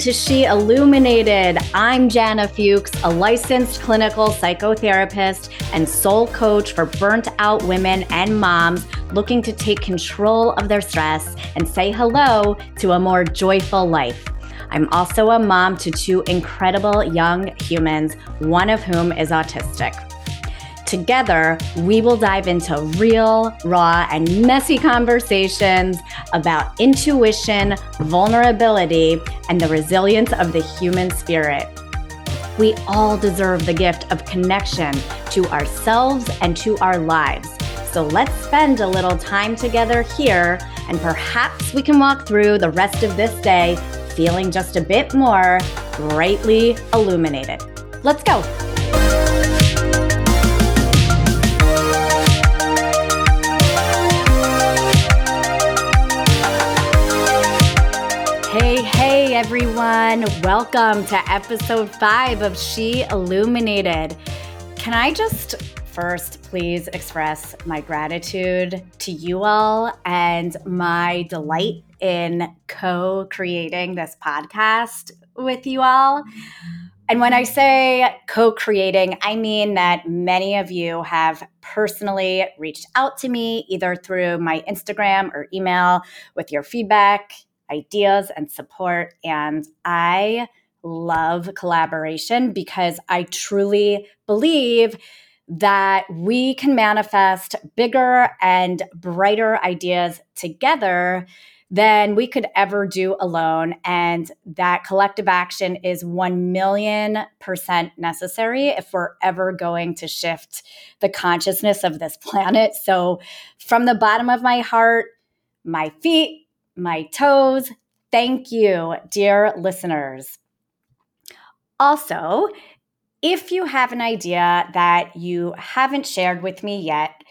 To She Illuminated. I'm Jana Fuchs, a licensed clinical psychotherapist and soul coach for burnt out women and moms looking to take control of their stress and say hello to a more joyful life. I'm also a mom to two incredible young humans, one of whom is autistic. Together, we will dive into real, raw, and messy conversations about intuition, vulnerability, and the resilience of the human spirit. We all deserve the gift of connection to ourselves and to our lives. So let's spend a little time together here, and perhaps we can walk through the rest of this day feeling just a bit more brightly illuminated. Let's go. Everyone. Welcome to episode five of She Illuminated. Can I just first please express my gratitude to you all and my delight in co creating this podcast with you all? And when I say co creating, I mean that many of you have personally reached out to me either through my Instagram or email with your feedback ideas and support. And I love collaboration because I truly believe that we can manifest bigger and brighter ideas together than we could ever do alone. And that collective action is 1 million percent necessary if we're ever going to shift the consciousness of this planet. So, from the bottom of my heart, my feet, my toes. Thank you, dear listeners. Also, if you have an idea that you haven't shared with me yet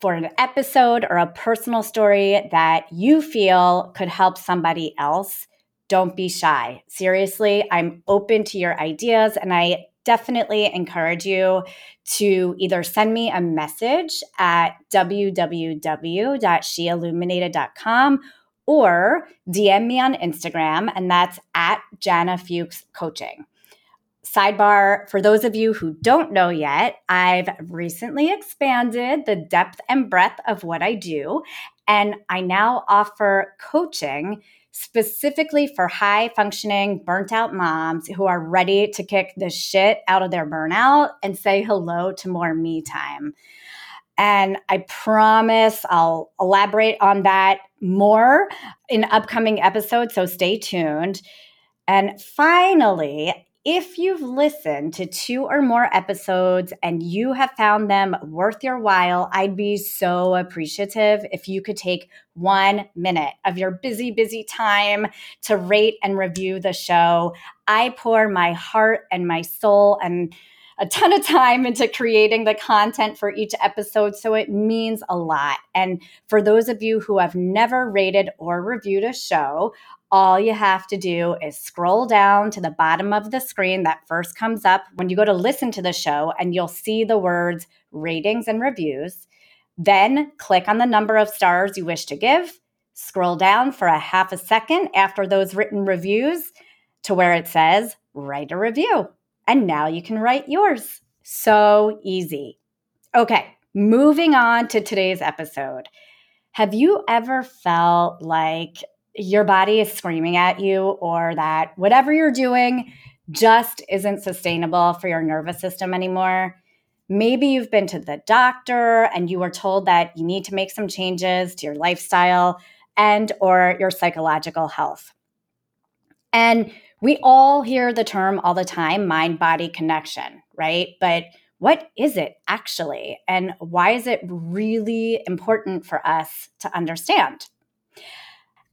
for an episode or a personal story that you feel could help somebody else, don't be shy. Seriously, I'm open to your ideas and I definitely encourage you to either send me a message at www.sheilluminated.com or DM me on Instagram, and that's at Jana Fuchs Coaching. Sidebar for those of you who don't know yet, I've recently expanded the depth and breadth of what I do, and I now offer coaching specifically for high functioning, burnt out moms who are ready to kick the shit out of their burnout and say hello to more me time. And I promise I'll elaborate on that more in upcoming episodes. So stay tuned. And finally, if you've listened to two or more episodes and you have found them worth your while, I'd be so appreciative if you could take one minute of your busy, busy time to rate and review the show. I pour my heart and my soul and a ton of time into creating the content for each episode. So it means a lot. And for those of you who have never rated or reviewed a show, all you have to do is scroll down to the bottom of the screen that first comes up when you go to listen to the show, and you'll see the words ratings and reviews. Then click on the number of stars you wish to give. Scroll down for a half a second after those written reviews to where it says write a review. And now you can write yours. So easy. Okay, moving on to today's episode. Have you ever felt like your body is screaming at you or that whatever you're doing just isn't sustainable for your nervous system anymore? Maybe you've been to the doctor and you were told that you need to make some changes to your lifestyle and or your psychological health. And we all hear the term all the time mind body connection, right? But what is it actually? And why is it really important for us to understand?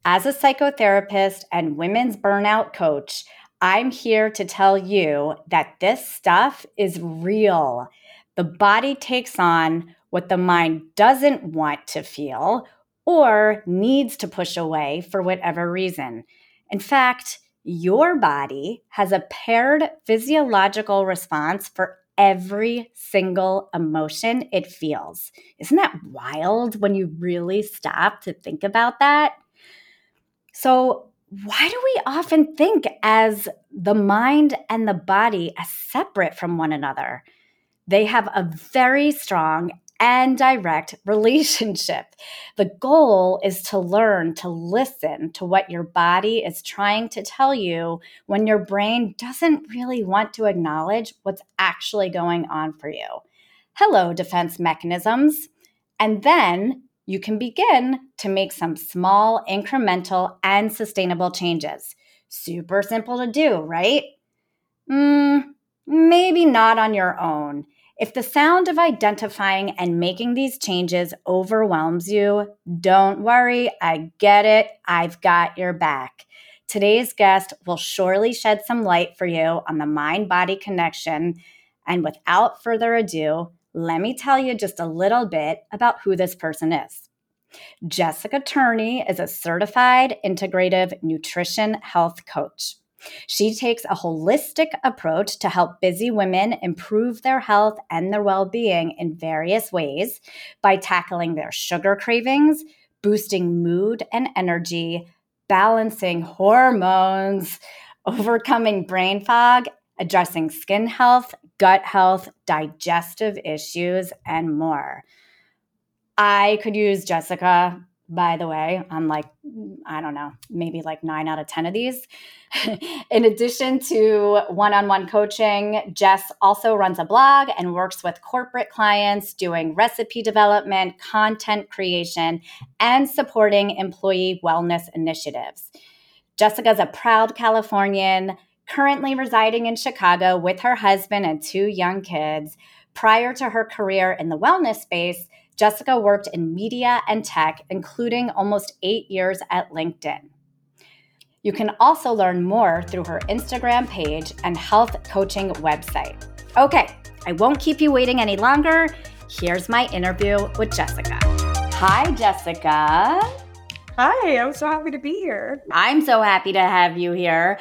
As a psychotherapist and women's burnout coach, I'm here to tell you that this stuff is real. The body takes on what the mind doesn't want to feel or needs to push away for whatever reason. In fact, your body has a paired physiological response for every single emotion it feels. Isn't that wild when you really stop to think about that? So, why do we often think as the mind and the body as separate from one another? They have a very strong and direct relationship. The goal is to learn to listen to what your body is trying to tell you when your brain doesn't really want to acknowledge what's actually going on for you. Hello, defense mechanisms. And then you can begin to make some small, incremental, and sustainable changes. Super simple to do, right? Mm, maybe not on your own. If the sound of identifying and making these changes overwhelms you, don't worry. I get it. I've got your back. Today's guest will surely shed some light for you on the mind body connection. And without further ado, let me tell you just a little bit about who this person is. Jessica Turney is a certified integrative nutrition health coach. She takes a holistic approach to help busy women improve their health and their well being in various ways by tackling their sugar cravings, boosting mood and energy, balancing hormones, overcoming brain fog, addressing skin health, gut health, digestive issues, and more. I could use Jessica by the way, on like, mm, I don't know, maybe like nine out of 10 of these. In addition to one on one coaching, Jess also runs a blog and works with corporate clients doing recipe development, content creation, and supporting employee wellness initiatives. Jessica is a proud Californian, currently residing in Chicago with her husband and two young kids. Prior to her career in the wellness space, Jessica worked in media and tech, including almost eight years at LinkedIn. You can also learn more through her Instagram page and health coaching website. Okay, I won't keep you waiting any longer. Here's my interview with Jessica. Hi, Jessica. Hi, I'm so happy to be here. I'm so happy to have you here.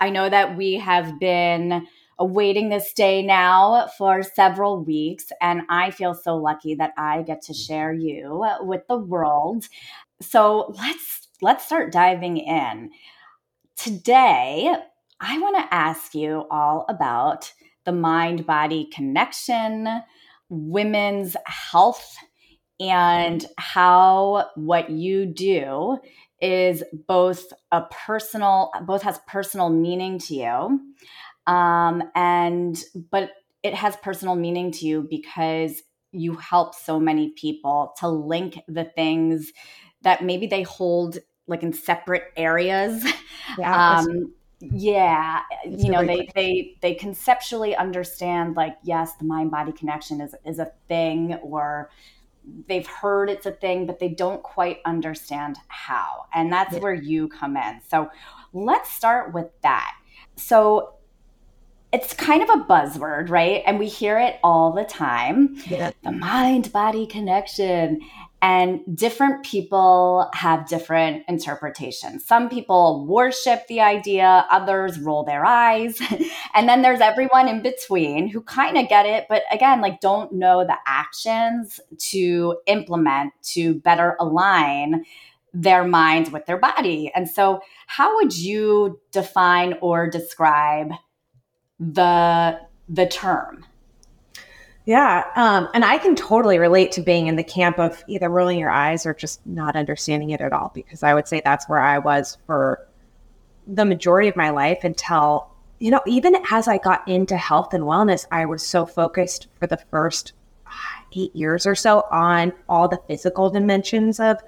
I know that we have been awaiting this day now for several weeks. And I feel so lucky that I get to share you with the world. So let's let's start diving in. Today, I want to ask you all about the mind body connection, women's health, and how what you do is both a personal, both has personal meaning to you, um, and but it has personal meaning to you because you help so many people to link the things that maybe they hold like in separate areas. Yeah. Um, yeah, you know, they, they they conceptually understand like yes, the mind body connection is is a thing or they've heard it's a thing, but they don't quite understand how. And that's yeah. where you come in. So let's start with that. So it's kind of a buzzword, right? And we hear it all the time yeah. the mind body connection. And different people have different interpretations. Some people worship the idea, others roll their eyes. and then there's everyone in between who kind of get it, but again, like don't know the actions to implement to better align their minds with their body. And so, how would you define or describe the the term. Yeah, um, and I can totally relate to being in the camp of either rolling your eyes or just not understanding it at all, because I would say that's where I was for the majority of my life until you know, even as I got into health and wellness, I was so focused for the first eight years or so on all the physical dimensions of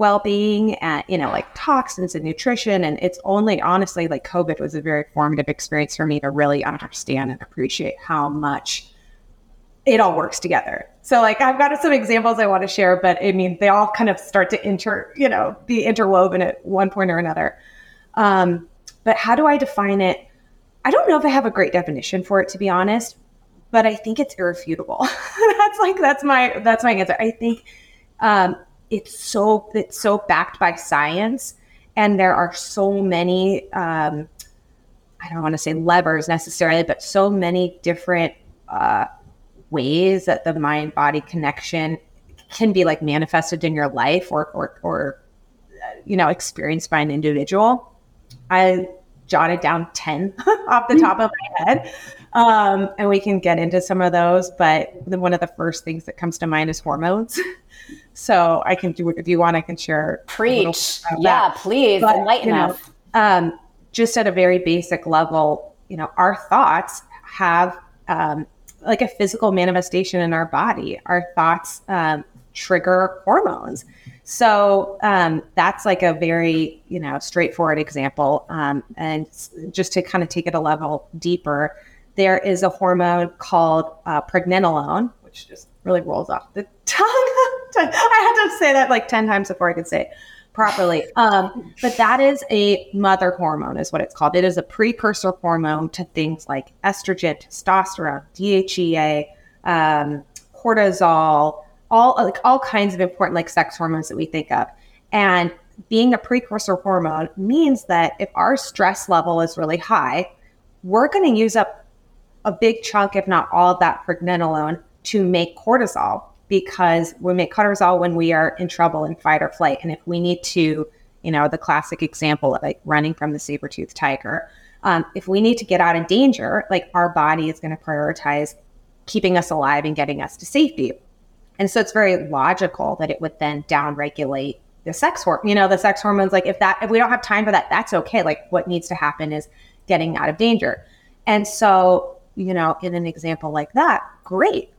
well-being and you know like toxins and nutrition. And it's only honestly like covid was a very formative experience for me to really understand and appreciate how much it all works together. So like i've got some examples i want to share but i mean they all kind of start to inter you know be interwoven at one point or another. Um, but how do i define it? I don't know if i have a great definition for it to be honest but i think it's irrefutable. That's like that's my that's my answer. I think um, it's so it's so backed by science and there are so many um, i don't want to say levers necessarily but so many different uh, ways that the mind body connection can be like manifested in your life or or, or you know, experienced by an individual. I jotted down 10 off the top of my head. Um, and we can get into some of those, but one of the first things that comes to mind is hormones. so I can do it if you want, I can share. Preach. Yeah, that. please but, enlighten you know, us. Um, just at a very basic level, you know, our thoughts have um, like a physical manifestation in our body. Our thoughts um, trigger hormones. So um, that's like a very you know straightforward example. Um, and just to kind of take it a level deeper, there is a hormone called uh, pregnenolone, which just really rolls off the tongue. I had to say that like ten times before I could say it properly. Um, but that is a mother hormone, is what it's called. It is a precursor hormone to things like estrogen, testosterone, DHEA, um, cortisol, all like all kinds of important like sex hormones that we think of. And being a precursor hormone means that if our stress level is really high, we're going to use up a big chunk, if not all, of that pregnenolone to make cortisol because we make cortisol when we are in trouble in fight or flight. And if we need to, you know, the classic example of like running from the saber toothed tiger, um, if we need to get out of danger, like our body is going to prioritize keeping us alive and getting us to safety. And so it's very logical that it would then downregulate the sex hormone. You know, the sex hormones. Like if that, if we don't have time for that, that's okay. Like what needs to happen is getting out of danger. And so, you know, in an example like that, great.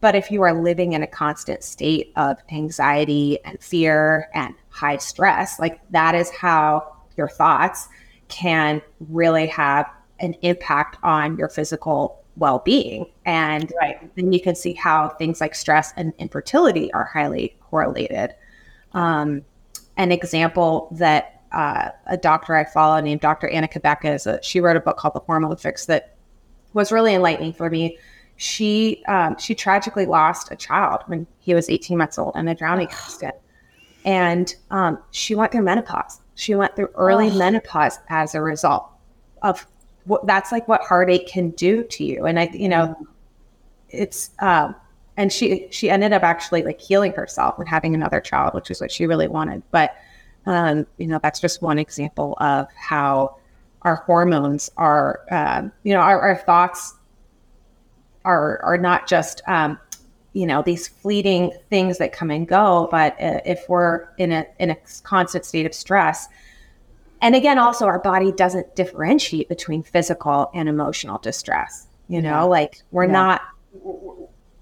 But if you are living in a constant state of anxiety and fear and high stress, like that is how your thoughts can really have an impact on your physical well-being and right. then you can see how things like stress and infertility are highly correlated um, an example that uh, a doctor i follow named dr anna cabeca is a, she wrote a book called the hormone fix that was really enlightening for me she um, she tragically lost a child when he was 18 months old in a drowning accident, and um, she went through menopause. She went through early oh. menopause as a result of what that's like what heartache can do to you. And I, you know, it's um, and she she ended up actually like healing herself and having another child, which is what she really wanted. But um, you know, that's just one example of how our hormones are, uh, you know, our, our thoughts are are not just um, you know these fleeting things that come and go, but uh, if we're in a in a constant state of stress, and again, also our body doesn't differentiate between physical and emotional distress. You know, like we're yeah. not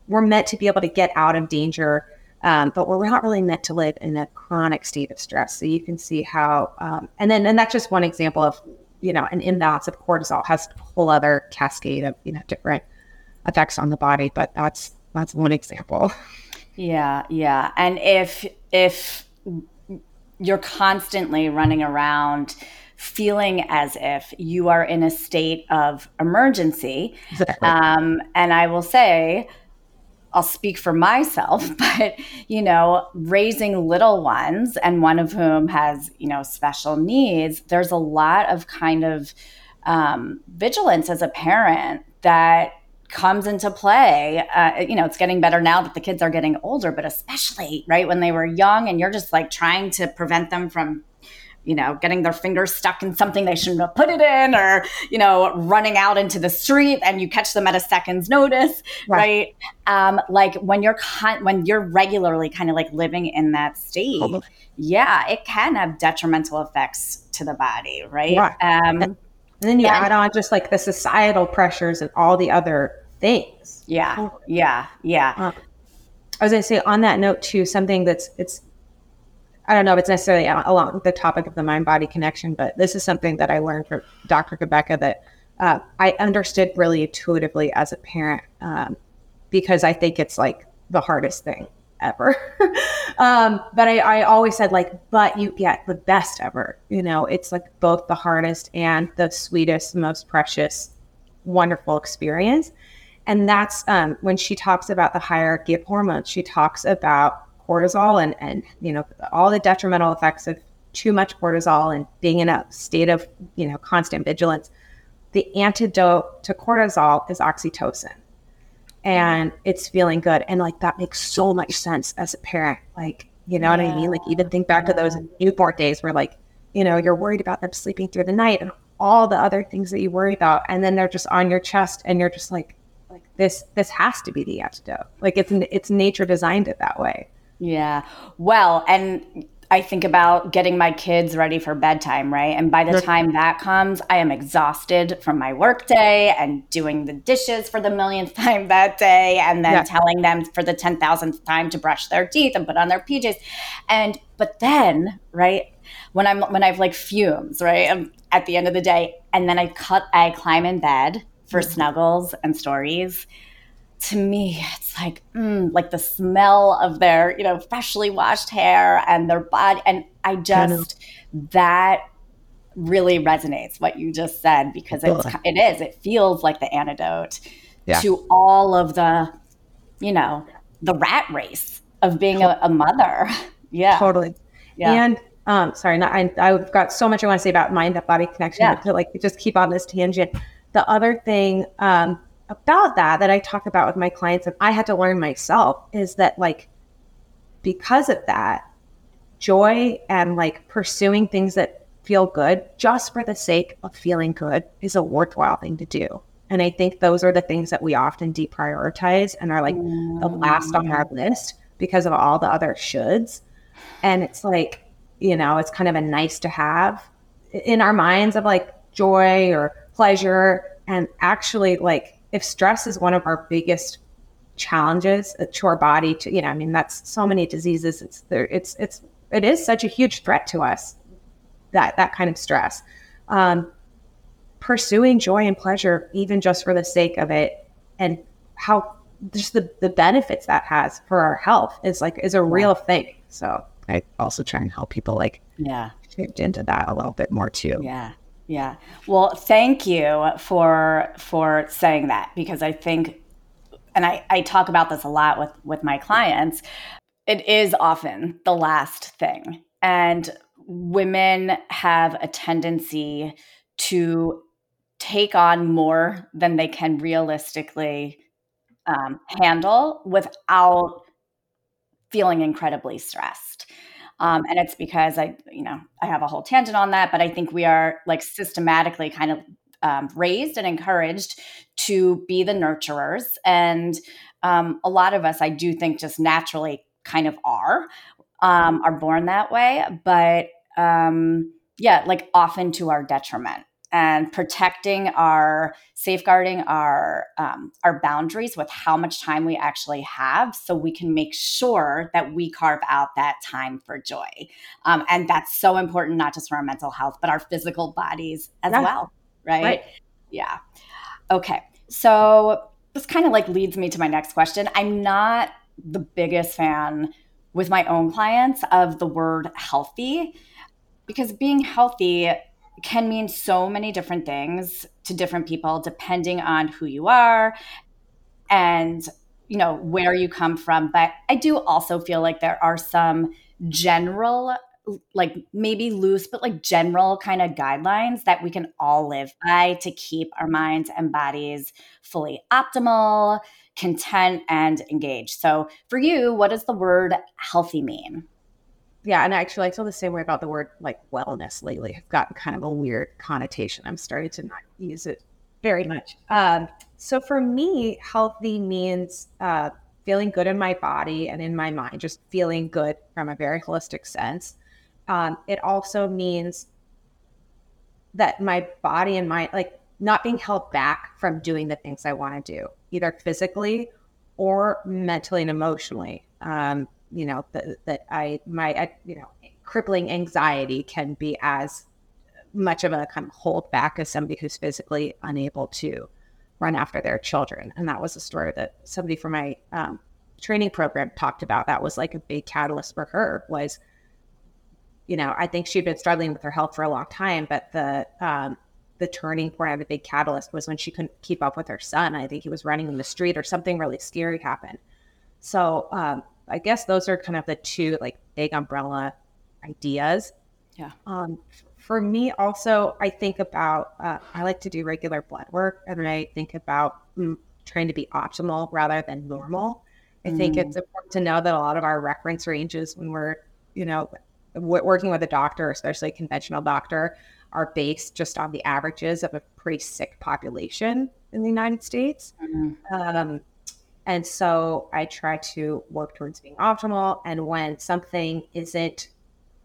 we're meant to be able to get out of danger. Um, but we're not really meant to live in a chronic state of stress. So you can see how, um, and then, and that's just one example of, you know, an imbalance of cortisol has a whole other cascade of, you know, different effects on the body, but that's that's one example. Yeah, yeah. And if if you're constantly running around feeling as if you are in a state of emergency, exactly. um, and I will say, I'll speak for myself, but you know, raising little ones and one of whom has, you know, special needs, there's a lot of kind of um, vigilance as a parent that comes into play. Uh, you know, it's getting better now that the kids are getting older, but especially right when they were young and you're just like trying to prevent them from you know, getting their fingers stuck in something they shouldn't have put it in, or, you know, running out into the street and you catch them at a second's notice, right? right? Um, like when you're con- when you're regularly kind of like living in that state, yeah, it can have detrimental effects to the body, right? right. Um, and then you and, add on just like the societal pressures and all the other things. Yeah. Yeah. Yeah. Uh, I was going to say on that note too, something that's, it's, I don't know if it's necessarily along the topic of the mind body connection, but this is something that I learned from Dr. Cabeca that uh, I understood really intuitively as a parent um, because I think it's like the hardest thing ever. um, but I, I, always said like, but you get the best ever. You know, it's like both the hardest and the sweetest, most precious, wonderful experience. And that's um, when she talks about the hierarchy of hormones. She talks about cortisol and and you know all the detrimental effects of too much cortisol and being in a state of you know constant vigilance. The antidote to cortisol is oxytocin and it's feeling good. And like that makes so much sense as a parent. Like You know yeah. what I mean? Like even think back to those newborn days where like, you know, you're worried about them sleeping through the night and all the other things that you worry about. And then they're just on your chest and you're just like, like this, this has to be the antidote. Like it's, it's nature designed it that way. Yeah. Well, and I think about getting my kids ready for bedtime, right? And by the time that comes, I am exhausted from my workday and doing the dishes for the millionth time that day, and then yeah. telling them for the 10,000th time to brush their teeth and put on their PJs. And, but then, right, when I'm, when I've like fumes, right, I'm at the end of the day, and then I cut, I climb in bed for mm-hmm. snuggles and stories to me, it's like mm, like the smell of their you know freshly washed hair and their body, and I just I that really resonates what you just said because it's it is it feels like the antidote yeah. to all of the you know the rat race of being a, a mother. Yeah, totally. Yeah. And um, sorry, not, I, I've got so much I want to say about mind body connection, yeah. but to like just keep on this tangent. The other thing um, about that that I talk about with my clients and I had to learn myself is that like because of that joy and like pursuing things that feel good just for the sake of feeling good is a worthwhile thing to do. And I think those are the things that we often deprioritize and are like mm. the last on our list because of all the other shoulds. And it's like, you know, it's kind of a nice to have in our minds of like joy or pleasure. And actually, like, if stress is one of our biggest challenges to our body to you know i mean that's so many diseases it's there it's it's it is such a huge threat to us that that kind of stress. Um, pursuing joy and pleasure even just for the sake of it and how just the, the benefits that has for our health is like is a real thing so. I also try and help people like yeah. shift into that a little bit more too. Yeah yeah. Well, thank you for for saying that because I think and I, I talk about this a lot with with my clients. It is often the last thing. And women have a tendency to take on more than they can realistically um, handle without feeling incredibly stressed. Um, and it's because I, you know, I have a whole tangent on that, but I think we are like systematically kind of um, raised and encouraged to be the nurturers. And um, a lot of us, I do think, just naturally kind of are, um, are born that way. But um, yeah, like often to our detriment and protecting our safeguarding our um, our boundaries with how much time we actually have so we can make sure that we carve out that time for joy. Um, and that's so important not just for our mental health but our physical bodies as yeah. well right? right. Yeah. Okay. So this kind of like leads me to my next question. I'm not the biggest fan with my own clients of the word healthy because being healthy can mean so many different things to different people depending on who you are and you know where you come from. But i do also feel like there are some general like maybe loose but like general kind of guidelines that we can all live by to keep our minds and bodies fully optimal content and engaged. So for you what does the word healthy mean yeah, and actually, I feel the same way about the word like wellness lately. I've gotten kind of a weird connotation. I'm starting to not use it very much. Um, so for me, healthy means uh, feeling good in my body and in my mind, just feeling good from a very holistic sense. Um, it also means that my body and mind, like not being held back from doing the things I want to do, either physically or mentally and emotionally. Um, you know that that I my you know crippling anxiety can be as much of a kind of hold back as somebody who's physically unable to run after their children. And that was a story that somebody from my um, training program talked about. That was like a big catalyst for her was, you know, I think she'd been struggling with her health for a long time, but the um, the turning point of the big catalyst was when she couldn't keep up with her son. I think he was running in the street or something really scary happened. So um, I guess those are kind of the two like big umbrella ideas. Yeah. Um, for me, also, I think about uh, I like to do regular blood work, and I think about mm, trying to be optimal rather than normal. I think it's mm. important to know that a lot of our reference ranges when we're, you know, working with a doctor, especially a conventional doctor, are based just on the averages of a pretty sick population in the United States. Mm-hmm. Um, and so I try to work towards being optimal. And when something isn't,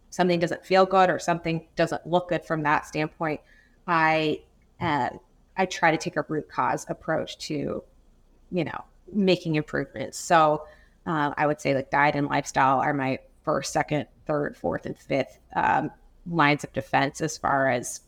something doesn't feel good or something doesn't look good from that standpoint, I uh, I try to take a root cause approach to, you know, making improvements. So uh, I would say like diet and lifestyle are my first, second, third, fourth, and fifth um, lines of defense as far as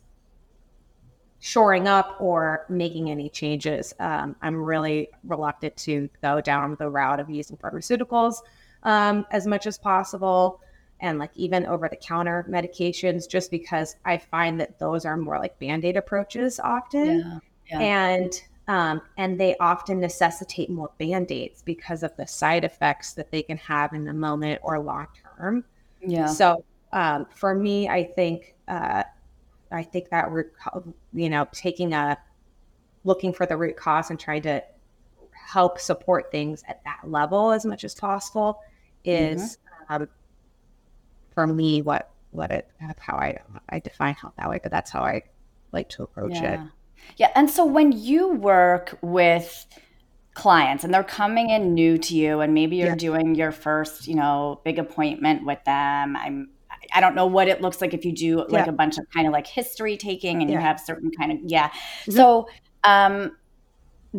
shoring up or making any changes. Um, I'm really reluctant to go down the route of using pharmaceuticals um, as much as possible and like even over the counter medications, just because I find that those are more like band aid approaches often. Yeah, yeah. And um, and they often necessitate more band aids because of the side effects that they can have in the moment or long term. Yeah. So um, for me, I think uh, I think that root, you know, taking a looking for the root cause and trying to help support things at that level as much as possible is mm-hmm. um, for me what what it how I I define health that way. But that's how I like to approach yeah. it. Yeah, and so when you work with clients and they're coming in new to you and maybe you're yeah. doing your first you know big appointment with them i'm I don't know what it looks like if you do like yeah. a bunch of kind of like history taking and yeah. you have certain kind of yeah. Mm-hmm. So, um,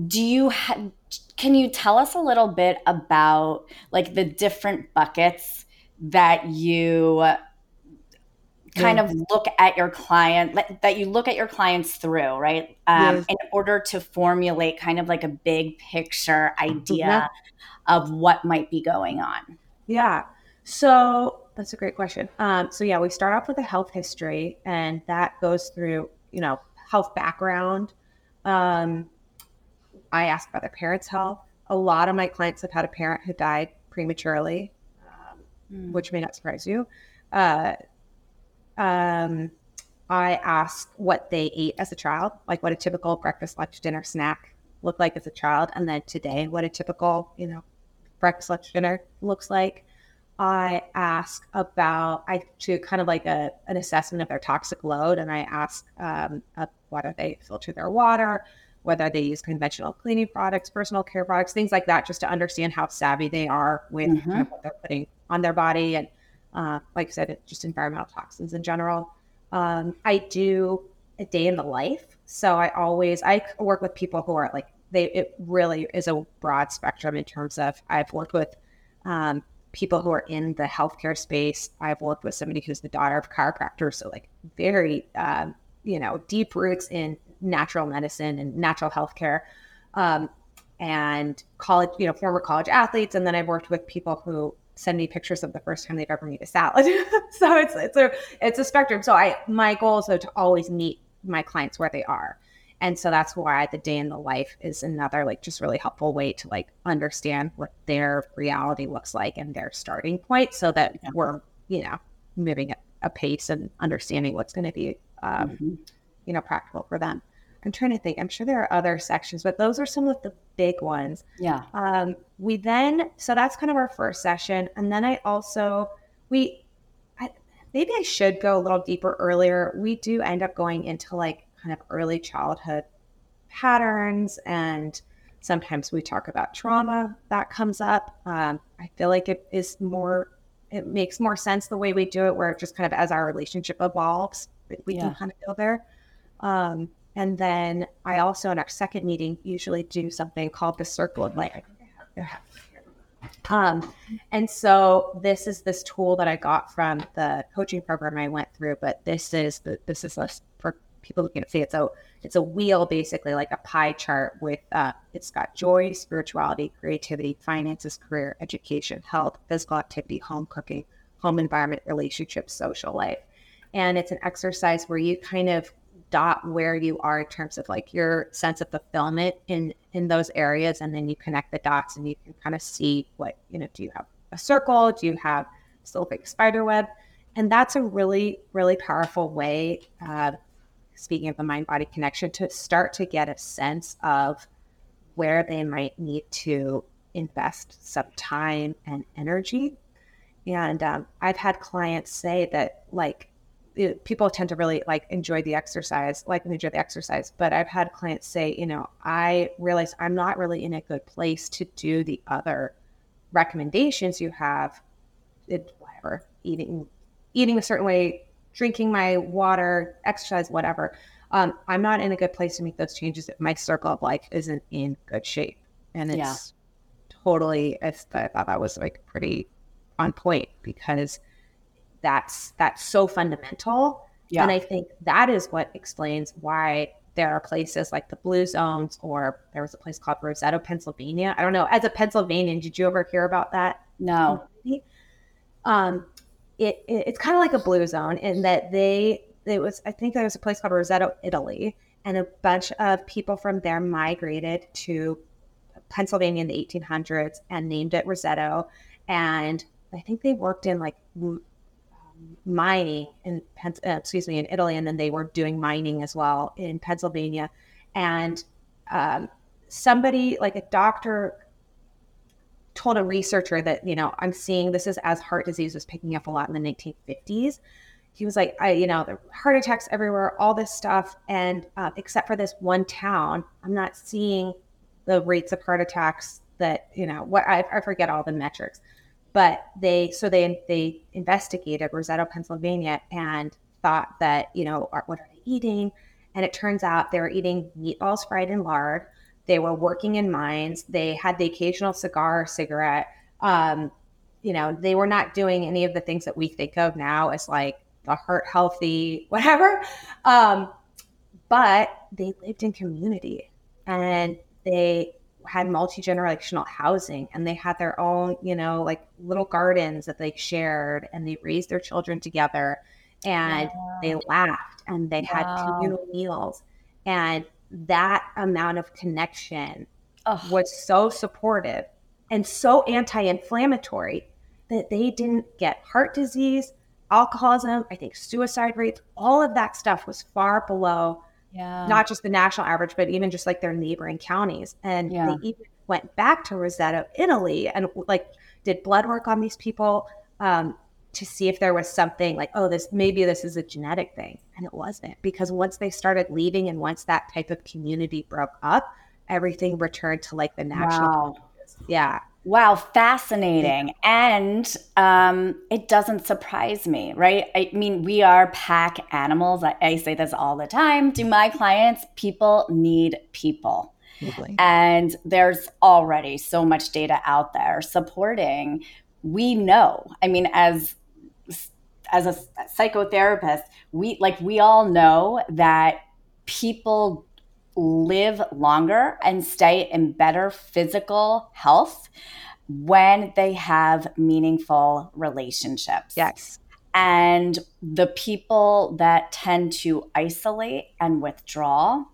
do you ha- can you tell us a little bit about like the different buckets that you kind of look at your client that you look at your clients through right um, yes. in order to formulate kind of like a big picture idea mm-hmm. of what might be going on yeah so that's a great question. Um, so yeah, we start off with a health history, and that goes through you know health background. Um, I ask about their parents' health. A lot of my clients have had a parent who died prematurely, um, mm. which may not surprise you. Uh, um, I ask what they ate as a child, like what a typical breakfast, lunch, dinner, snack looked like as a child, and then today, what a typical you know breakfast, lunch, dinner looks like. I ask about I do kind of like a an assessment of their toxic load, and I ask um, uh, whether they filter their water, whether they use conventional cleaning products, personal care products, things like that, just to understand how savvy they are with mm-hmm. kind of what they're putting on their body, and uh, like I said, just environmental toxins in general. Um, I do a day in the life, so I always I work with people who are like they. It really is a broad spectrum in terms of I've worked with. Um, people who are in the healthcare space. I've worked with somebody who's the daughter of a chiropractor, so like very, um, you know, deep roots in natural medicine and natural healthcare, um, and college, you know, former college athletes. And then I've worked with people who send me pictures of the first time they've ever made a salad. so it's it's a it's a spectrum. So I my goal is though to always meet my clients where they are and so that's why the day in the life is another like just really helpful way to like understand what their reality looks like and their starting point so that yeah. we're you know moving at a pace and understanding what's going to be um, mm-hmm. you know practical for them. I'm trying to think. I'm sure there are other sections but those are some of the big ones. Yeah. Um, we then so that's kind of our first session. And then i also we I, maybe i should go a little deeper earlier. We do end up going into like kind of early childhood patterns and sometimes we talk about trauma that comes up. Um, i feel like it is more it makes more sense the way we do it where it just kind of as our relationship evolves we yeah. can kind of go there. Um, and then i also in our second meeting usually do something called the circle of life. Um, and so this is this tool that I got from the coaching program I went through, but this is the, this is a people can't see it. So it's a wheel, basically like a pie chart with uh, it's got joy, spirituality, creativity, finances, career, education, health, physical activity, home cooking, home environment, relationships, social life. And it's an exercise where you kind of dot where you are in terms of like your sense of fulfillment in in those areas and then you connect the dots and you can kind of see what you know do you have a circle do you have still a big spider web and that's a really really powerful way uh, speaking of the mind body connection, to start to get a sense of where they might need to invest some time and energy. And um, I've had clients say that like it, people tend to really like enjoy the exercise, like enjoy the exercise. But I've had clients say, you know, I realize I'm not really in a good place to do the other recommendations you have. It, whatever, eating, eating a certain way, drinking my water, exercise, whatever. Um, I'm not in a good place to make those changes if my circle of life isn't in good shape. And it's yeah. totally, it's, I thought that was like pretty on point because that's that's so fundamental. Yeah. And I think that is what explains why there are places like the blue zones or there was a place called Roseto, Pennsylvania. I don't know. As a Pennsylvanian, did you ever hear about that? No. Um, it, it it's kind of like a blue zone in that they it was I think there was a place called Roseto, Italy, and a bunch of people from there migrated to Pennsylvania in the 1800s and named it Roseto. And I think they worked in like mining in uh, excuse me in Italy, and then they were doing mining as well in Pennsylvania. And um, somebody like a doctor told a researcher that you know I'm seeing this is as heart disease was picking up a lot in the 1950s. He was like, I you know, the heart attacks everywhere, all this stuff, and uh, except for this one town, I'm not seeing the rates of heart attacks that you know what I, I forget all the metrics but they so they they investigated Roseto, Pennsylvania, and thought that you know what are they eating? And it turns out they were eating meatballs fried in lard. They were working in mines. They had the occasional cigar or cigarette. Um, you know, they were not doing any of the things that we think of now as like the heart healthy, whatever. Um, but they lived in community and they had multi generational housing and they had their own, you know, like little gardens that they shared and they raised their children together and wow. they laughed and they wow. had communal meals. And that amount of connection was so supportive and so anti inflammatory that they didn't get heart disease, alcoholism, I think suicide rates, all of that stuff was far below yeah. not just the national average, but even just like their neighboring counties. And yeah. they even went back to Roseto, Italy, and like did blood work on these people um, to see if there was something like, oh, this maybe this is a genetic thing, and it wasn't because once they started leaving and once that type of community broke up, everything returned to like the national. Wow. Yeah. Wow, fascinating. And um, it doesn't surprise me, right? I mean, we are pack animals. I, I say this all the time to my clients people need people. And there's already so much data out there supporting. We know, I mean, as as a psychotherapist, we like we all know that people live longer and stay in better physical health when they have meaningful relationships. Yes. And the people that tend to isolate and withdraw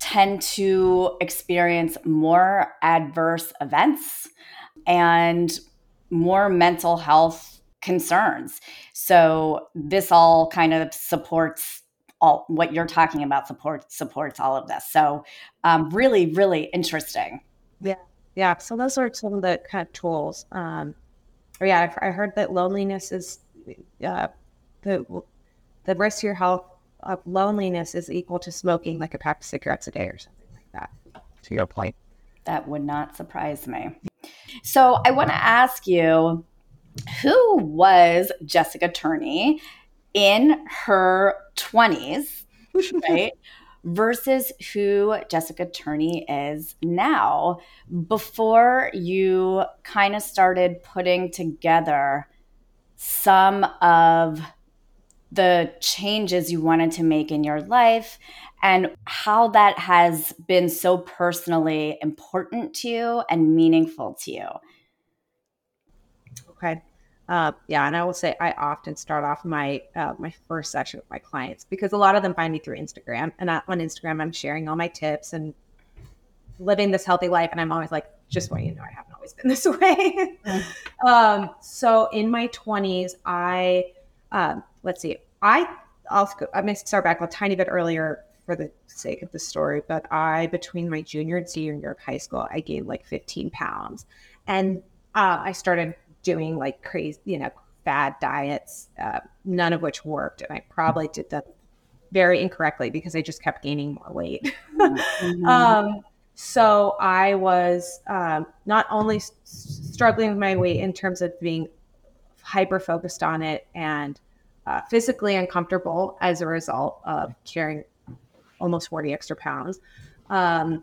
tend to experience more adverse events and more mental health concerns. So this all kind of supports all what you're talking about support supports all of this. So um, really, really interesting. Yeah, yeah. So those are some of the kind of tools. Um, or yeah, I, I heard that loneliness is uh, the the risk to your health of loneliness is equal to smoking like a pack of cigarettes a day or something like that. To your point, that would not surprise me. So I want to ask you, who was Jessica Turney? in her 20s, right? versus who Jessica Turney is now. Before you kind of started putting together some of the changes you wanted to make in your life and how that has been so personally important to you and meaningful to you. Okay. Uh, yeah, and I will say I often start off my uh, my first session with my clients because a lot of them find me through Instagram, and on Instagram I'm sharing all my tips and living this healthy life, and I'm always like, just want you to know, I haven't always been this way. um, so in my 20s, I um, let's see, I I'll I'm gonna start back a tiny bit earlier. for the sake of the story, but I, between my junior and senior year of high school, I gained like 15 pounds. And uh, I started doing like crazy, you know, bad diets, uh, none of which worked. And I probably did that very incorrectly because I just kept gaining more weight. Mm-hmm. um, so I was um, not only s- struggling with my weight in terms of being hyper focused on it and uh, physically uncomfortable as a result of carrying almost 40 extra pounds. Um,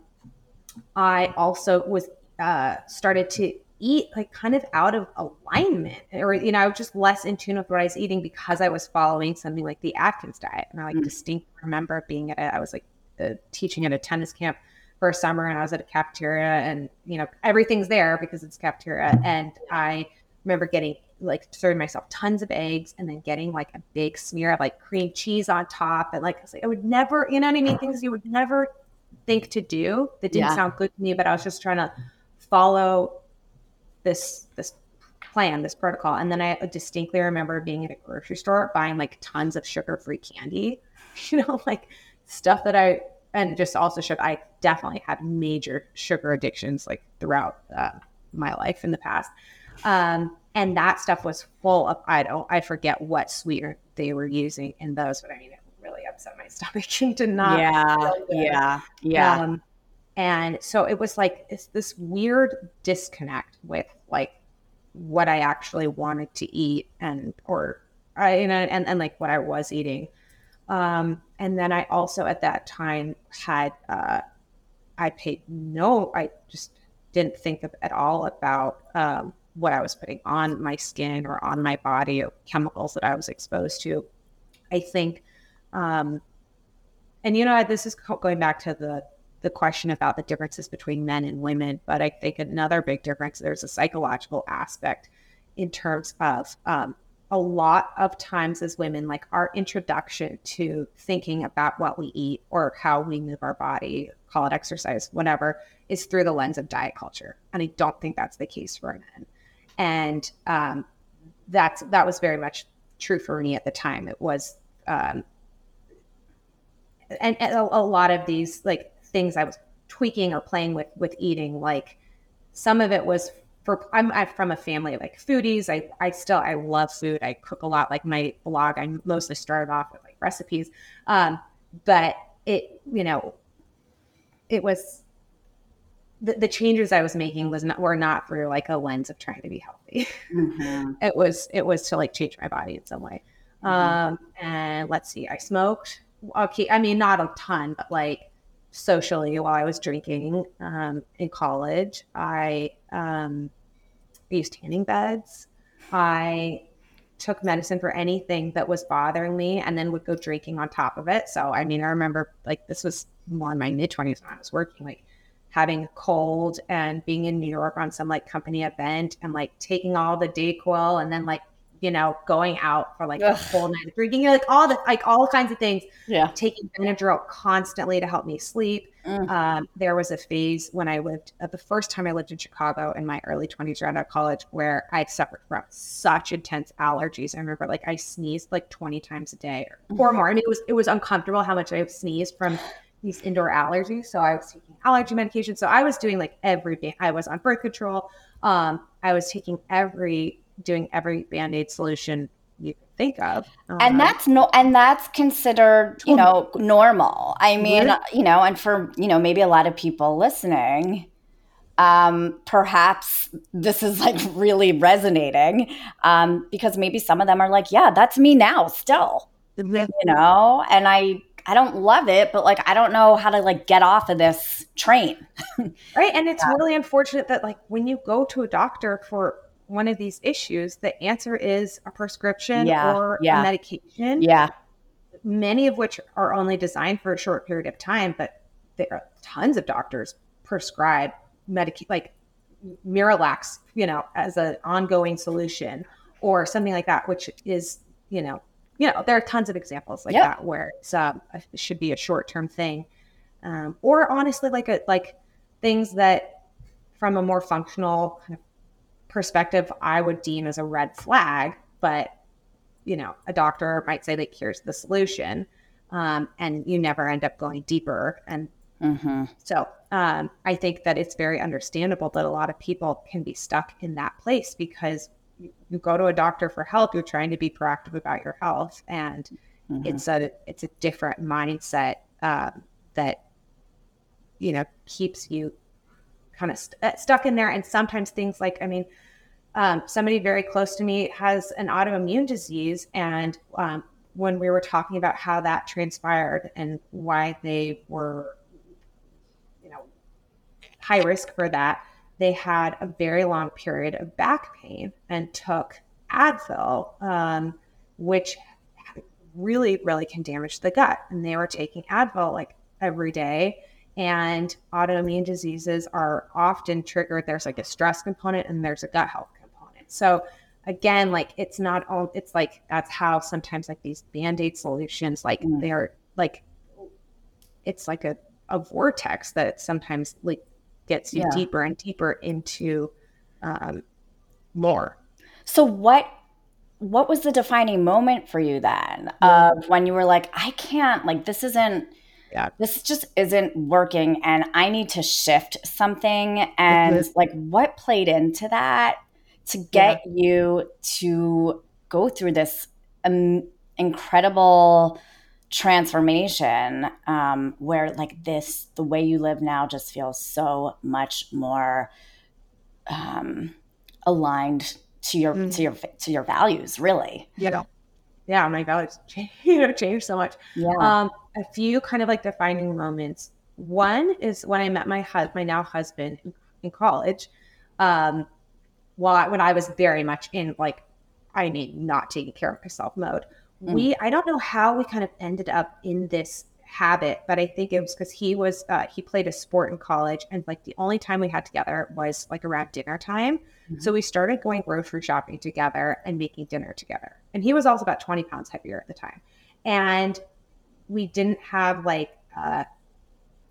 I also was uh, started to eat like kind of out of alignment or you know i was just less in tune with what i was eating because i was following something like the atkins diet and i like mm. distinctly remember being at a, i was like uh, teaching at a tennis camp for a summer and i was at a cafeteria and you know everything's there because it's cafeteria and i remember getting like serving myself tons of eggs and then getting like a big smear of like cream cheese on top and like I, like, I would never you know what i mean things you would never think to do that didn't yeah. sound good to me but i was just trying to follow this this plan, this protocol. And then I distinctly remember being at a grocery store buying like tons of sugar-free candy, you know, like stuff that I and just also showed I definitely had major sugar addictions like throughout uh, my life in the past. Um, and that stuff was full of I don't I forget what sweetener they were using in those, but I mean it really upset my stomach to not. Yeah, yeah, yeah. Um, and so it was like it's this weird disconnect with like what I actually wanted to eat and or I you know and, and like what I was eating. Um, and then I also at that time had uh, I paid no I just didn't think of, at all about um, what I was putting on my skin or on my body or chemicals that I was exposed to. I think um, and you know this is going back to the the question about the differences between men and women. But I think another big difference, there's a psychological aspect in terms of um, a lot of times as women, like our introduction to thinking about what we eat or how we move our body, call it exercise, whatever, is through the lens of diet culture. And I don't think that's the case for men. And um, that's that was very much true for me at the time. It was, um, and, a lot of these like things I was tweaking or playing with with eating. Like some of it was for I'm, I'm from a family of like foodies. I I still I love food. I cook a lot. Like my blog, I mostly started off with like recipes, um, but it you know it was the, the, changes I was making was not were not through like a lens of trying to be healthy. Mm-hmm. it was it was to like change my body in some way. Mm-hmm. Um, and let's see, I smoked. Okay, I mean not a ton, but like socially while I was drinking um, in college. I um, used tanning beds. I took medicine for anything that was bothering me and then would go drinking on top of it. So, I mean, I remember like this was more in my mid 20s when I was working, like having a cold and being in New York on some like company event and like taking all the Dayquil and then like you know, going out for like Ugh. a whole night of drinking, like all the like all kinds of things. Yeah. Taking Benadryl constantly to help me sleep. Mm. Um, there was a phase when I lived uh, the first time I lived in Chicago in my early 20s around out of college where I suffered from such intense allergies. I remember like I sneezed like 20 times a day or, mm. or more. I mean, it was it was uncomfortable how much I sneezed from these indoor allergies. So I was taking allergy medication. So I was doing like every I was on birth control. Um, I was taking every doing every band-aid solution you can think of. and um, that's no and that's considered, you know, normal. I mean, you know, and for, you know, maybe a lot of people listening, um, perhaps this is like really resonating um, because maybe some of them are like, yeah, that's me now still, you know, and I, I don't love it, but like, I don't know how to like get off of this train. right. And it's yeah. really unfortunate that like when you go to a doctor for one of these issues, the answer is a prescription yeah, or yeah. a medication. Yeah. Many of which are only designed for a short period of time, but there are tons of doctors prescribe medic like Miralax, you know, as an ongoing solution or something like that, which is, you know, you know, there are tons of examples like yep. that where it's um, it should be a short term thing, um, or honestly, like a like things that from a more functional kind of perspective I would deem as a red flag, but you know, a doctor might say that here's the solution. um, and you never end up going deeper. And Mm-hmm. so um, I think that it's very understandable that a lot of people can be stuck in that place because you, go to a doctor for help, you're trying to be proactive about your health, and Mhm. it's a it's a different mindset um, that you know keeps you kind of st- uh, stuck in there. And sometimes things like I mean, um, somebody very close to me has an autoimmune disease, and um, when we were talking about how that transpired and why they were, you know, high risk for that, they had a very long period of back pain and took Advil, um, which really, really can damage the gut. And they were taking Advil like every day. And autoimmune diseases are often triggered. There's like a stress component and there's a gut health component. So again, like it's not all it's like that's how sometimes like these band-aid solutions, like Mm. they're like it's like a, a vortex that sometimes like gets you Yeah. deeper and deeper into um more. So what what was the defining moment for you then of when you were like, I can't, like this isn't Yeah. this just isn't working and I need to shift something and Mhm. like what played into that to get you to go through this um, incredible transformation um, where like this the way you live now just feels so much more um, aligned to your Mm. to your to your values really You know. Yeah, my values change, you know, changed so much. yeah Um, a few kind of like defining moments. One is when I met my hus- my now husband in, in college. Um, while I, when I was very much in like, I mean, not taking care of myself mode. Mm. We I don't know how we kind of ended up in this habit, but I think it was because he was uh, he played a sport in college, and like the only time we had together was like around dinner time. So we started going grocery shopping together and making dinner together. And he was also about 20 pounds heavier at the time. And we didn't have like, uh,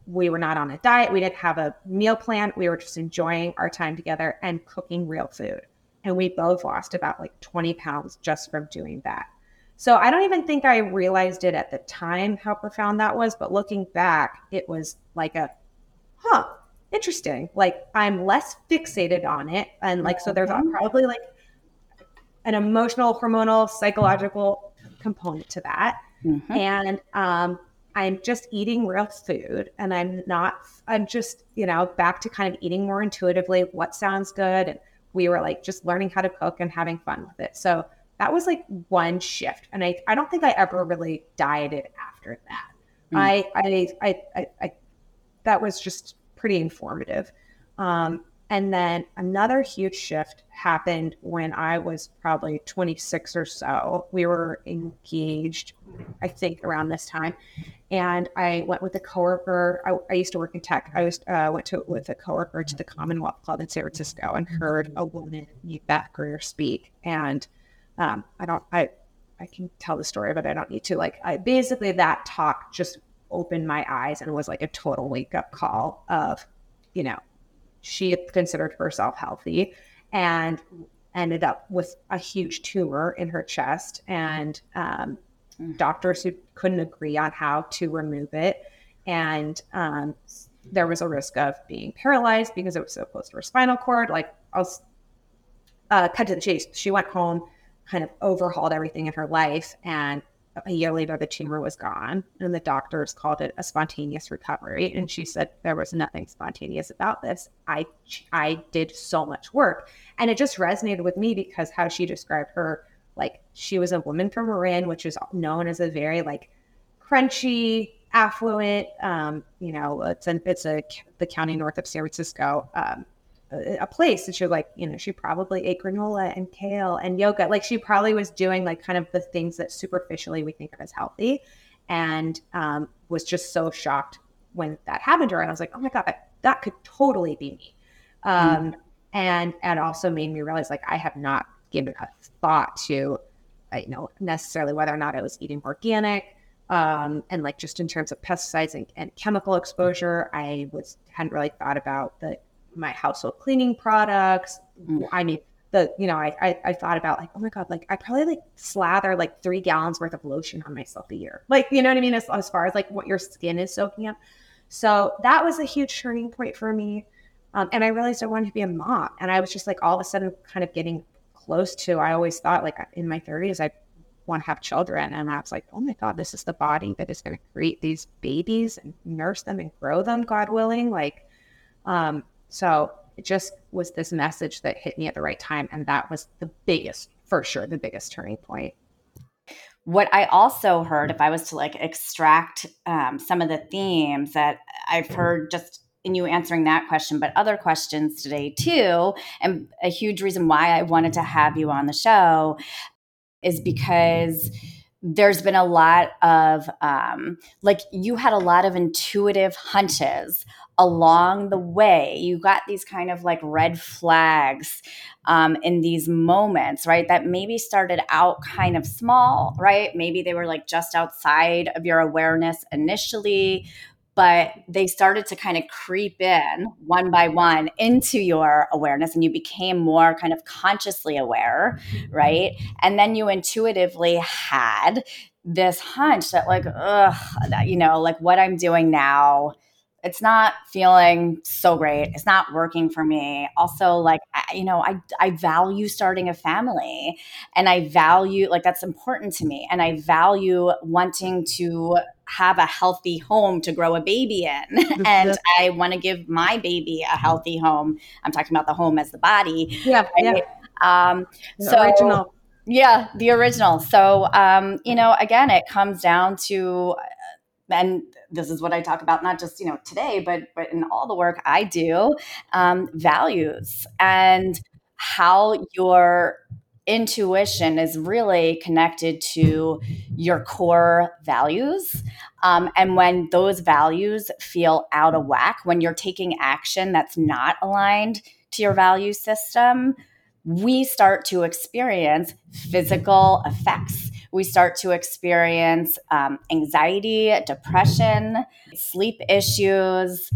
we were not on a diet. We didn't have a meal plan. We were just enjoying our time together and cooking real food. And we both lost about like 20 pounds just from doing that. So I don't even think I realized it at the time how profound that was. But looking back, it was like a, huh, interesting. Like I'm less fixated on it. And like, so there's Mhm. probably like an emotional, hormonal, psychological component to that. Mhm. And um, I'm just eating real food and I'm not, I'm just, you know, back to kind of eating more intuitively what sounds good. And we were like just learning how to cook and having fun with it. So that was like one shift. And I, I don't think I ever really dieted after that. Mm. I, I, I, I, I, that was just pretty informative. Um, and then another huge shift happened when I was probably 26 or so. We were engaged, I think, around this time. And I went with a coworker. I, I used to work in tech. I was uh, went to with a coworker to the Commonwealth Club in San Francisco and heard a woman meet Beth Greer speak. And um, I don't, I, I can tell the story, but I don't need to. Like, I basically that talk just opened my eyes and was like a total wake up call of, you know, she considered herself healthy and ended up with a huge tumor in her chest and um, Mm. doctors who couldn't agree on how to remove it and um, there was a risk of being paralyzed because it was so close to her spinal cord like i'll uh, cut to the chase she went home kind of overhauled everything in her life and a year later the tumor was gone and the doctors called it a spontaneous recovery and she said there was nothing spontaneous about this. I i did so much work and it just resonated with me because how she described her like she was a woman from marin which is known as a very like crunchy affluent um you know it's an it's a the county north of san francisco um a place and she was like you know she probably ate granola and kale and yoga. Like she probably was doing like kind of the things that superficially we think of as healthy and um, was just so shocked when that happened to her. And i was like oh my god that, that could totally be me. Um, and and also made me realize like i have not given a thought to you know necessarily whether or not i was eating organic um, and like just in terms of pesticides and, and chemical exposure i was hadn't really thought about the my household cleaning products. Mm. i mean the you know I, I, I thought about like oh my god like I probably like slather like three gallons worth of lotion on myself a year. Like you know what I mean? As, as far as like what your skin is soaking up. So that was a huge turning point for me. Um, and I realized I wanted to be a mom. And I was just like all of a sudden kind of getting close to I always thought like in my 30s I want to have children. And I was like oh my god this is the body that is going to create these babies and nurse them and grow them God willing. Like um so it just was this message that hit me at the right time. And that was the biggest, for sure, the biggest turning point. What I also heard, if I was to like extract um, some of the themes that I've heard just in you answering that question, but other questions today too, and a huge reason why I wanted to have you on the show is because there's been a lot of um, like you had a lot of intuitive hunches along the way you got these kind of like red flags um, in these moments right that maybe started out kind of small right? Maybe they were like just outside of your awareness initially but they started to kind of creep in one by one into your awareness and you became more kind of consciously aware right? And then you intuitively had this hunch that like ugh you know like what i'm doing now it's not feeling so great. It's not working for me. Also, like, I, you know, I, I value starting a family and I value, like, that's important to me. And I value wanting to have a healthy home to grow a baby in. and I want to give my baby a healthy home. I'm talking about the home as the body. Yeah. Right? yeah. Um, so, original. Yeah, the original. So, um, you know, again, it comes down to, and this is what I talk about, not just you know today, but but in all the work I do, um, values and how your intuition is really connected to your core values. Um, and when those values feel out of whack, when you're taking action that's not aligned to your value system, we start to experience physical effects we start to experience um, anxiety, depression, sleep issues,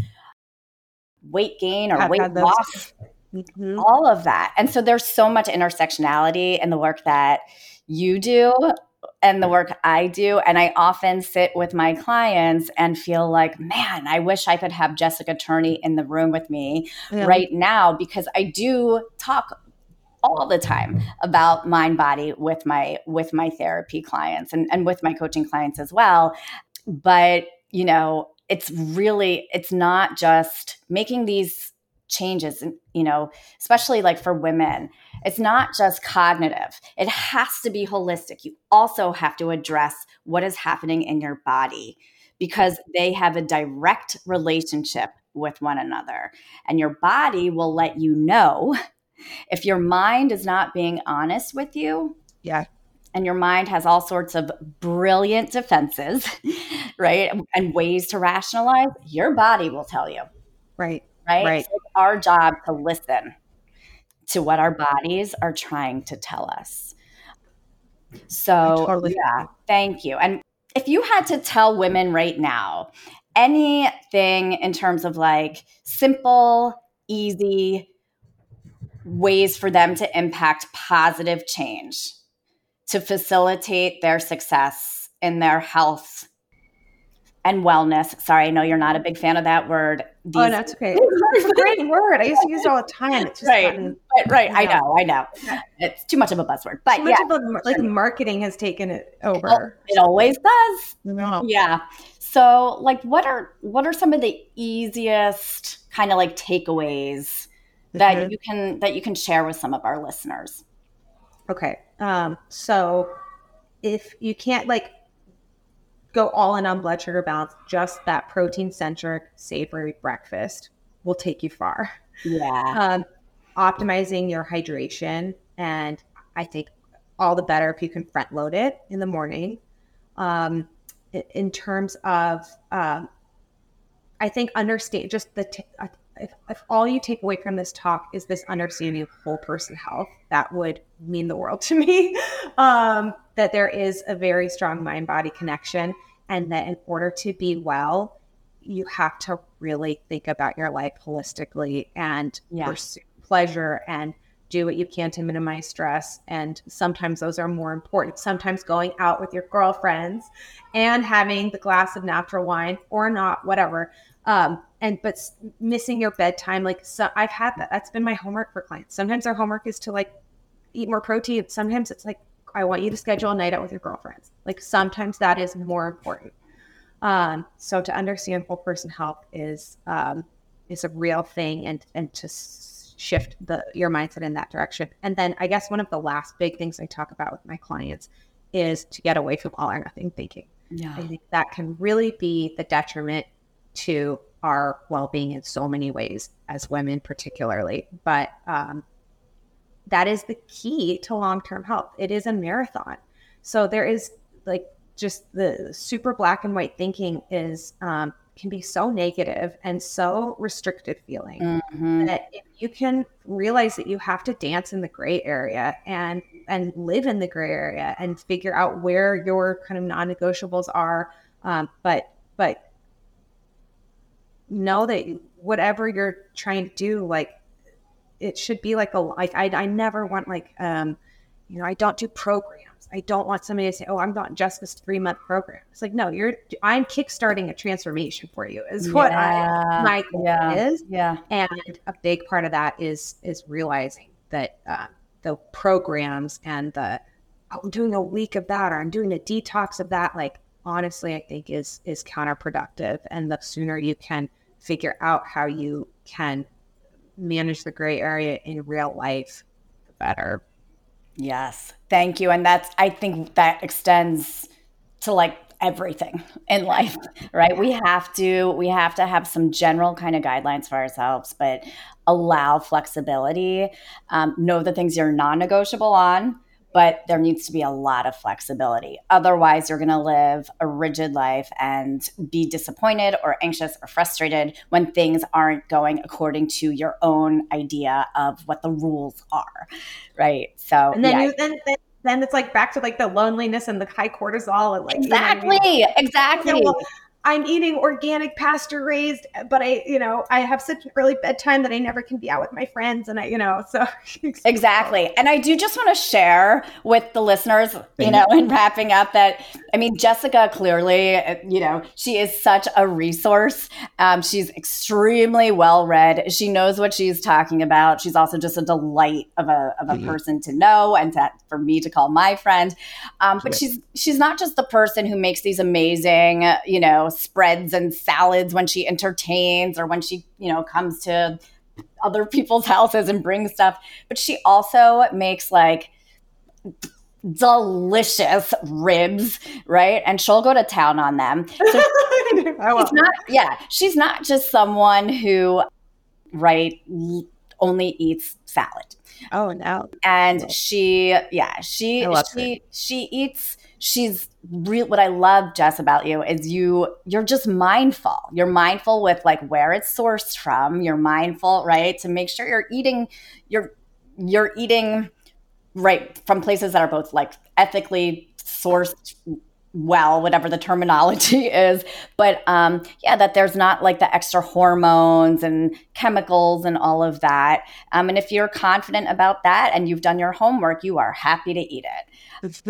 weight gain or I've weight loss, mm-hmm. all of that. And so there's so much intersectionality in the work that you do and the work I do. And I often sit with my clients and feel like, man, I wish I could have Jessica Turney in the room with me yeah. right now because I do talk all the time about mind body with my with my therapy clients and, and with my coaching clients as well. But you know it's really it's not just making these changes you know especially like for women it's not just cognitive. It has to be holistic. You also have to address what is happening in your body because they have a direct relationship with one another and your body will let you know if your mind is not being honest with you, yeah, and your mind has all sorts of brilliant defenses, right? And ways to rationalize, your body will tell you. Right. Right. Right. So our job to listen to what our bodies are trying to tell us. So, totally yeah, thank you. And if you had to tell women right now anything in terms of like simple, easy, ways for them to impact positive change to facilitate their success in their health and wellness. Sorry, I know you're not a big fan of that word. These- oh, that's okay. It's a great word. I used to use it all the time. It's just right, but, right. I know, I know. It's too much of a buzzword, but too yeah, a, like marketing has taken it over. It, it always does. No. Yeah. So, like, what are what are some of the easiest kind of like takeaways that mm-hmm. you can that you can share with some of our listeners. Okay um so if you can't like go all in on blood sugar balance just that protein centric savory breakfast will take you far. Yeah. Um optimizing your hydration and i think all the better if you can front load it in the morning. Um in terms of um i think understand just the t- if, if all you take away from this talk is this understanding of whole person health, that would mean the world to me. Um, that there is a very strong mind body connection, and that in order to be well, you have to really think about your life holistically and yeah. pursue pleasure and do what you can to minimize stress. And sometimes those are more important. Sometimes going out with your girlfriends and having the glass of natural wine or not, whatever. Um, and but missing your bedtime, like so I've had that. That's been my homework for clients. Sometimes our homework is to like eat more protein. Sometimes it's like I want you to schedule a night out with your girlfriends. Like sometimes that is more important. Um, so to understand whole person health is um, is a real thing, and and to shift the your mindset in that direction. And then I guess one of the last big things I talk about with my clients is to get away from all or nothing thinking. Yeah. I think that can really be the detriment to our well-being in so many ways as women particularly but um, that is the key to long-term health it is a marathon so there is like just the super black and white thinking is um, can be so negative and so restricted feeling mm-hmm. that if you can realize that you have to dance in the gray area and and live in the gray area and figure out where your kind of non-negotiables are um, but but know that whatever you're trying to do like it should be like a like i, I never want like um you know i don't do programs I don't want somebody to say, "Oh, I'm not just this three month program." It's like, no, you're. I'm kickstarting a transformation for you. Is what I my goal yeah. is. Yeah, and a big part of that is is realizing that uh, the programs and the oh, I'm doing a week of that or I'm doing a detox of that. Like honestly, I think is is counterproductive. And the sooner you can figure out how you can manage the gray area in real life, better. Yes. Thank you. And that's, I think that extends to like everything in life, right? We have to, we have to have some general kind of guidelines for ourselves, but allow flexibility. Um, know the things you're non negotiable on but there needs to be a lot of flexibility. Otherwise, you're going to live a rigid life and be disappointed or anxious or frustrated when things aren't going according to your own idea of what the rules are. Right. So, and then, yeah. you, then, then, then it's like back to like the loneliness and the high cortisol and like exactly, you know, exactly. well, I'm eating organic pasture raised, but I, you know, I have such an early bedtime that I never can be out with my friends. And I, you know, so exactly. And I do just want to share with the listeners, you know, in wrapping up that, I mean, Jessica clearly, you know, she is such a resource. Um, she's extremely well read. She knows what she's talking about. She's also just a delight of a, of a mm-hmm. person to know and to, for me to call my friend. Um, but she's, she's not just the person who makes these amazing, you know, spreads and salads when she entertains or when she, you know, comes to other people's houses and brings stuff. But she also makes like delicious ribs, right? And she'll go to town on them. So she's not, yeah, she's not just someone who, right, only eats salad. Oh no. And she, yeah, she she she eats she's real what i love jess about you is you you're just mindful. You're mindful with like where it's sourced from. You're mindful right to make sure you're eating you're you're eating right from places that are both like ethically sourced well whatever the terminology is. But um yeah that there's not like the extra hormones and chemicals and all of that. Um and if you're confident about that and you've done your homework you are happy to eat it. It's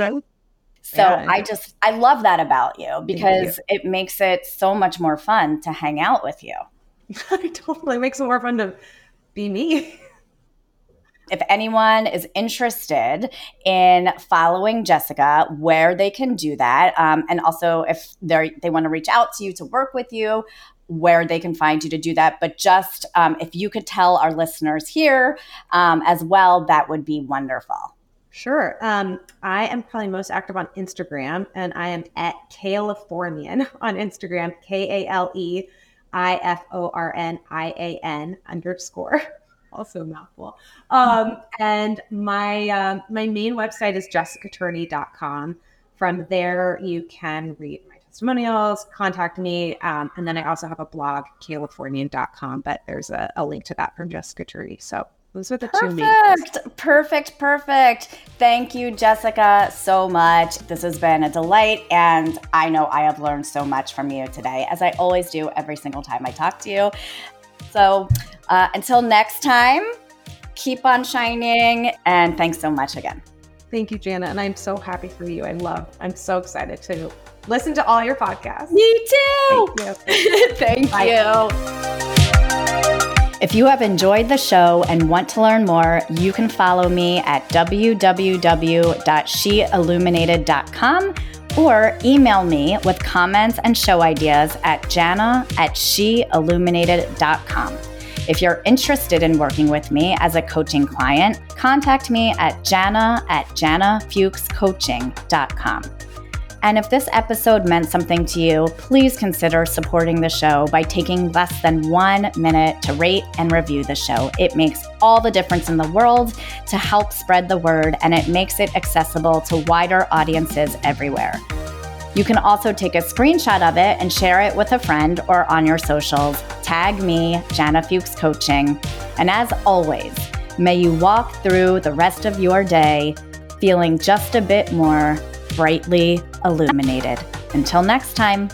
so yeah, I just I love that about you because you. it makes it so much more fun to hang out with you. it totally makes it more fun to be me. If anyone is interested in following Jessica, where they can do that, um, and also if they they want to reach out to you to work with you, where they can find you to do that. But just um, if you could tell our listeners here um, as well, that would be wonderful. Sure. Um, I am probably most active on Instagram, and I am at Kalefornian on Instagram, K A L E I F O R N I A N underscore. Also mouthful. Um, and my um, my main website is jessicaturney.com. From there, you can read my testimonials, contact me, um, and then I also have a blog, kalefornian.com. But there's a, a link to that from Jessica Turney. So those are the perfect, two. Perfect, perfect. Thank you, Jessica, so much. This has been a delight, and I know I have learned so much from you today, as I always do every single time I talk to you. So uh, until next time, Keep on shining. And thanks so much again. Thank you, Jana. And I'm so happy for you. I love, I'm so excited to listen to all your podcasts. Me too. Thank you. Thank Bye. you. If you have enjoyed the show and want to learn more, you can follow me at www.sheilluminated.com or email me with comments and show ideas at jana at sheilluminated.com. If you're interested in working with me as a coaching client, contact me at jana at janafuchscoaching.com. And if this episode meant something to you, please consider supporting the show by taking less than one minute to rate and review the show. It makes all the difference in the world to help spread the word, and it makes it accessible to wider audiences everywhere. You can also take a screenshot of it and share it with a friend or on your socials. Tag me, Jana Fuchs Coaching. And as always, may you walk through the rest of your day feeling just a bit more brightly illuminated. Until next time.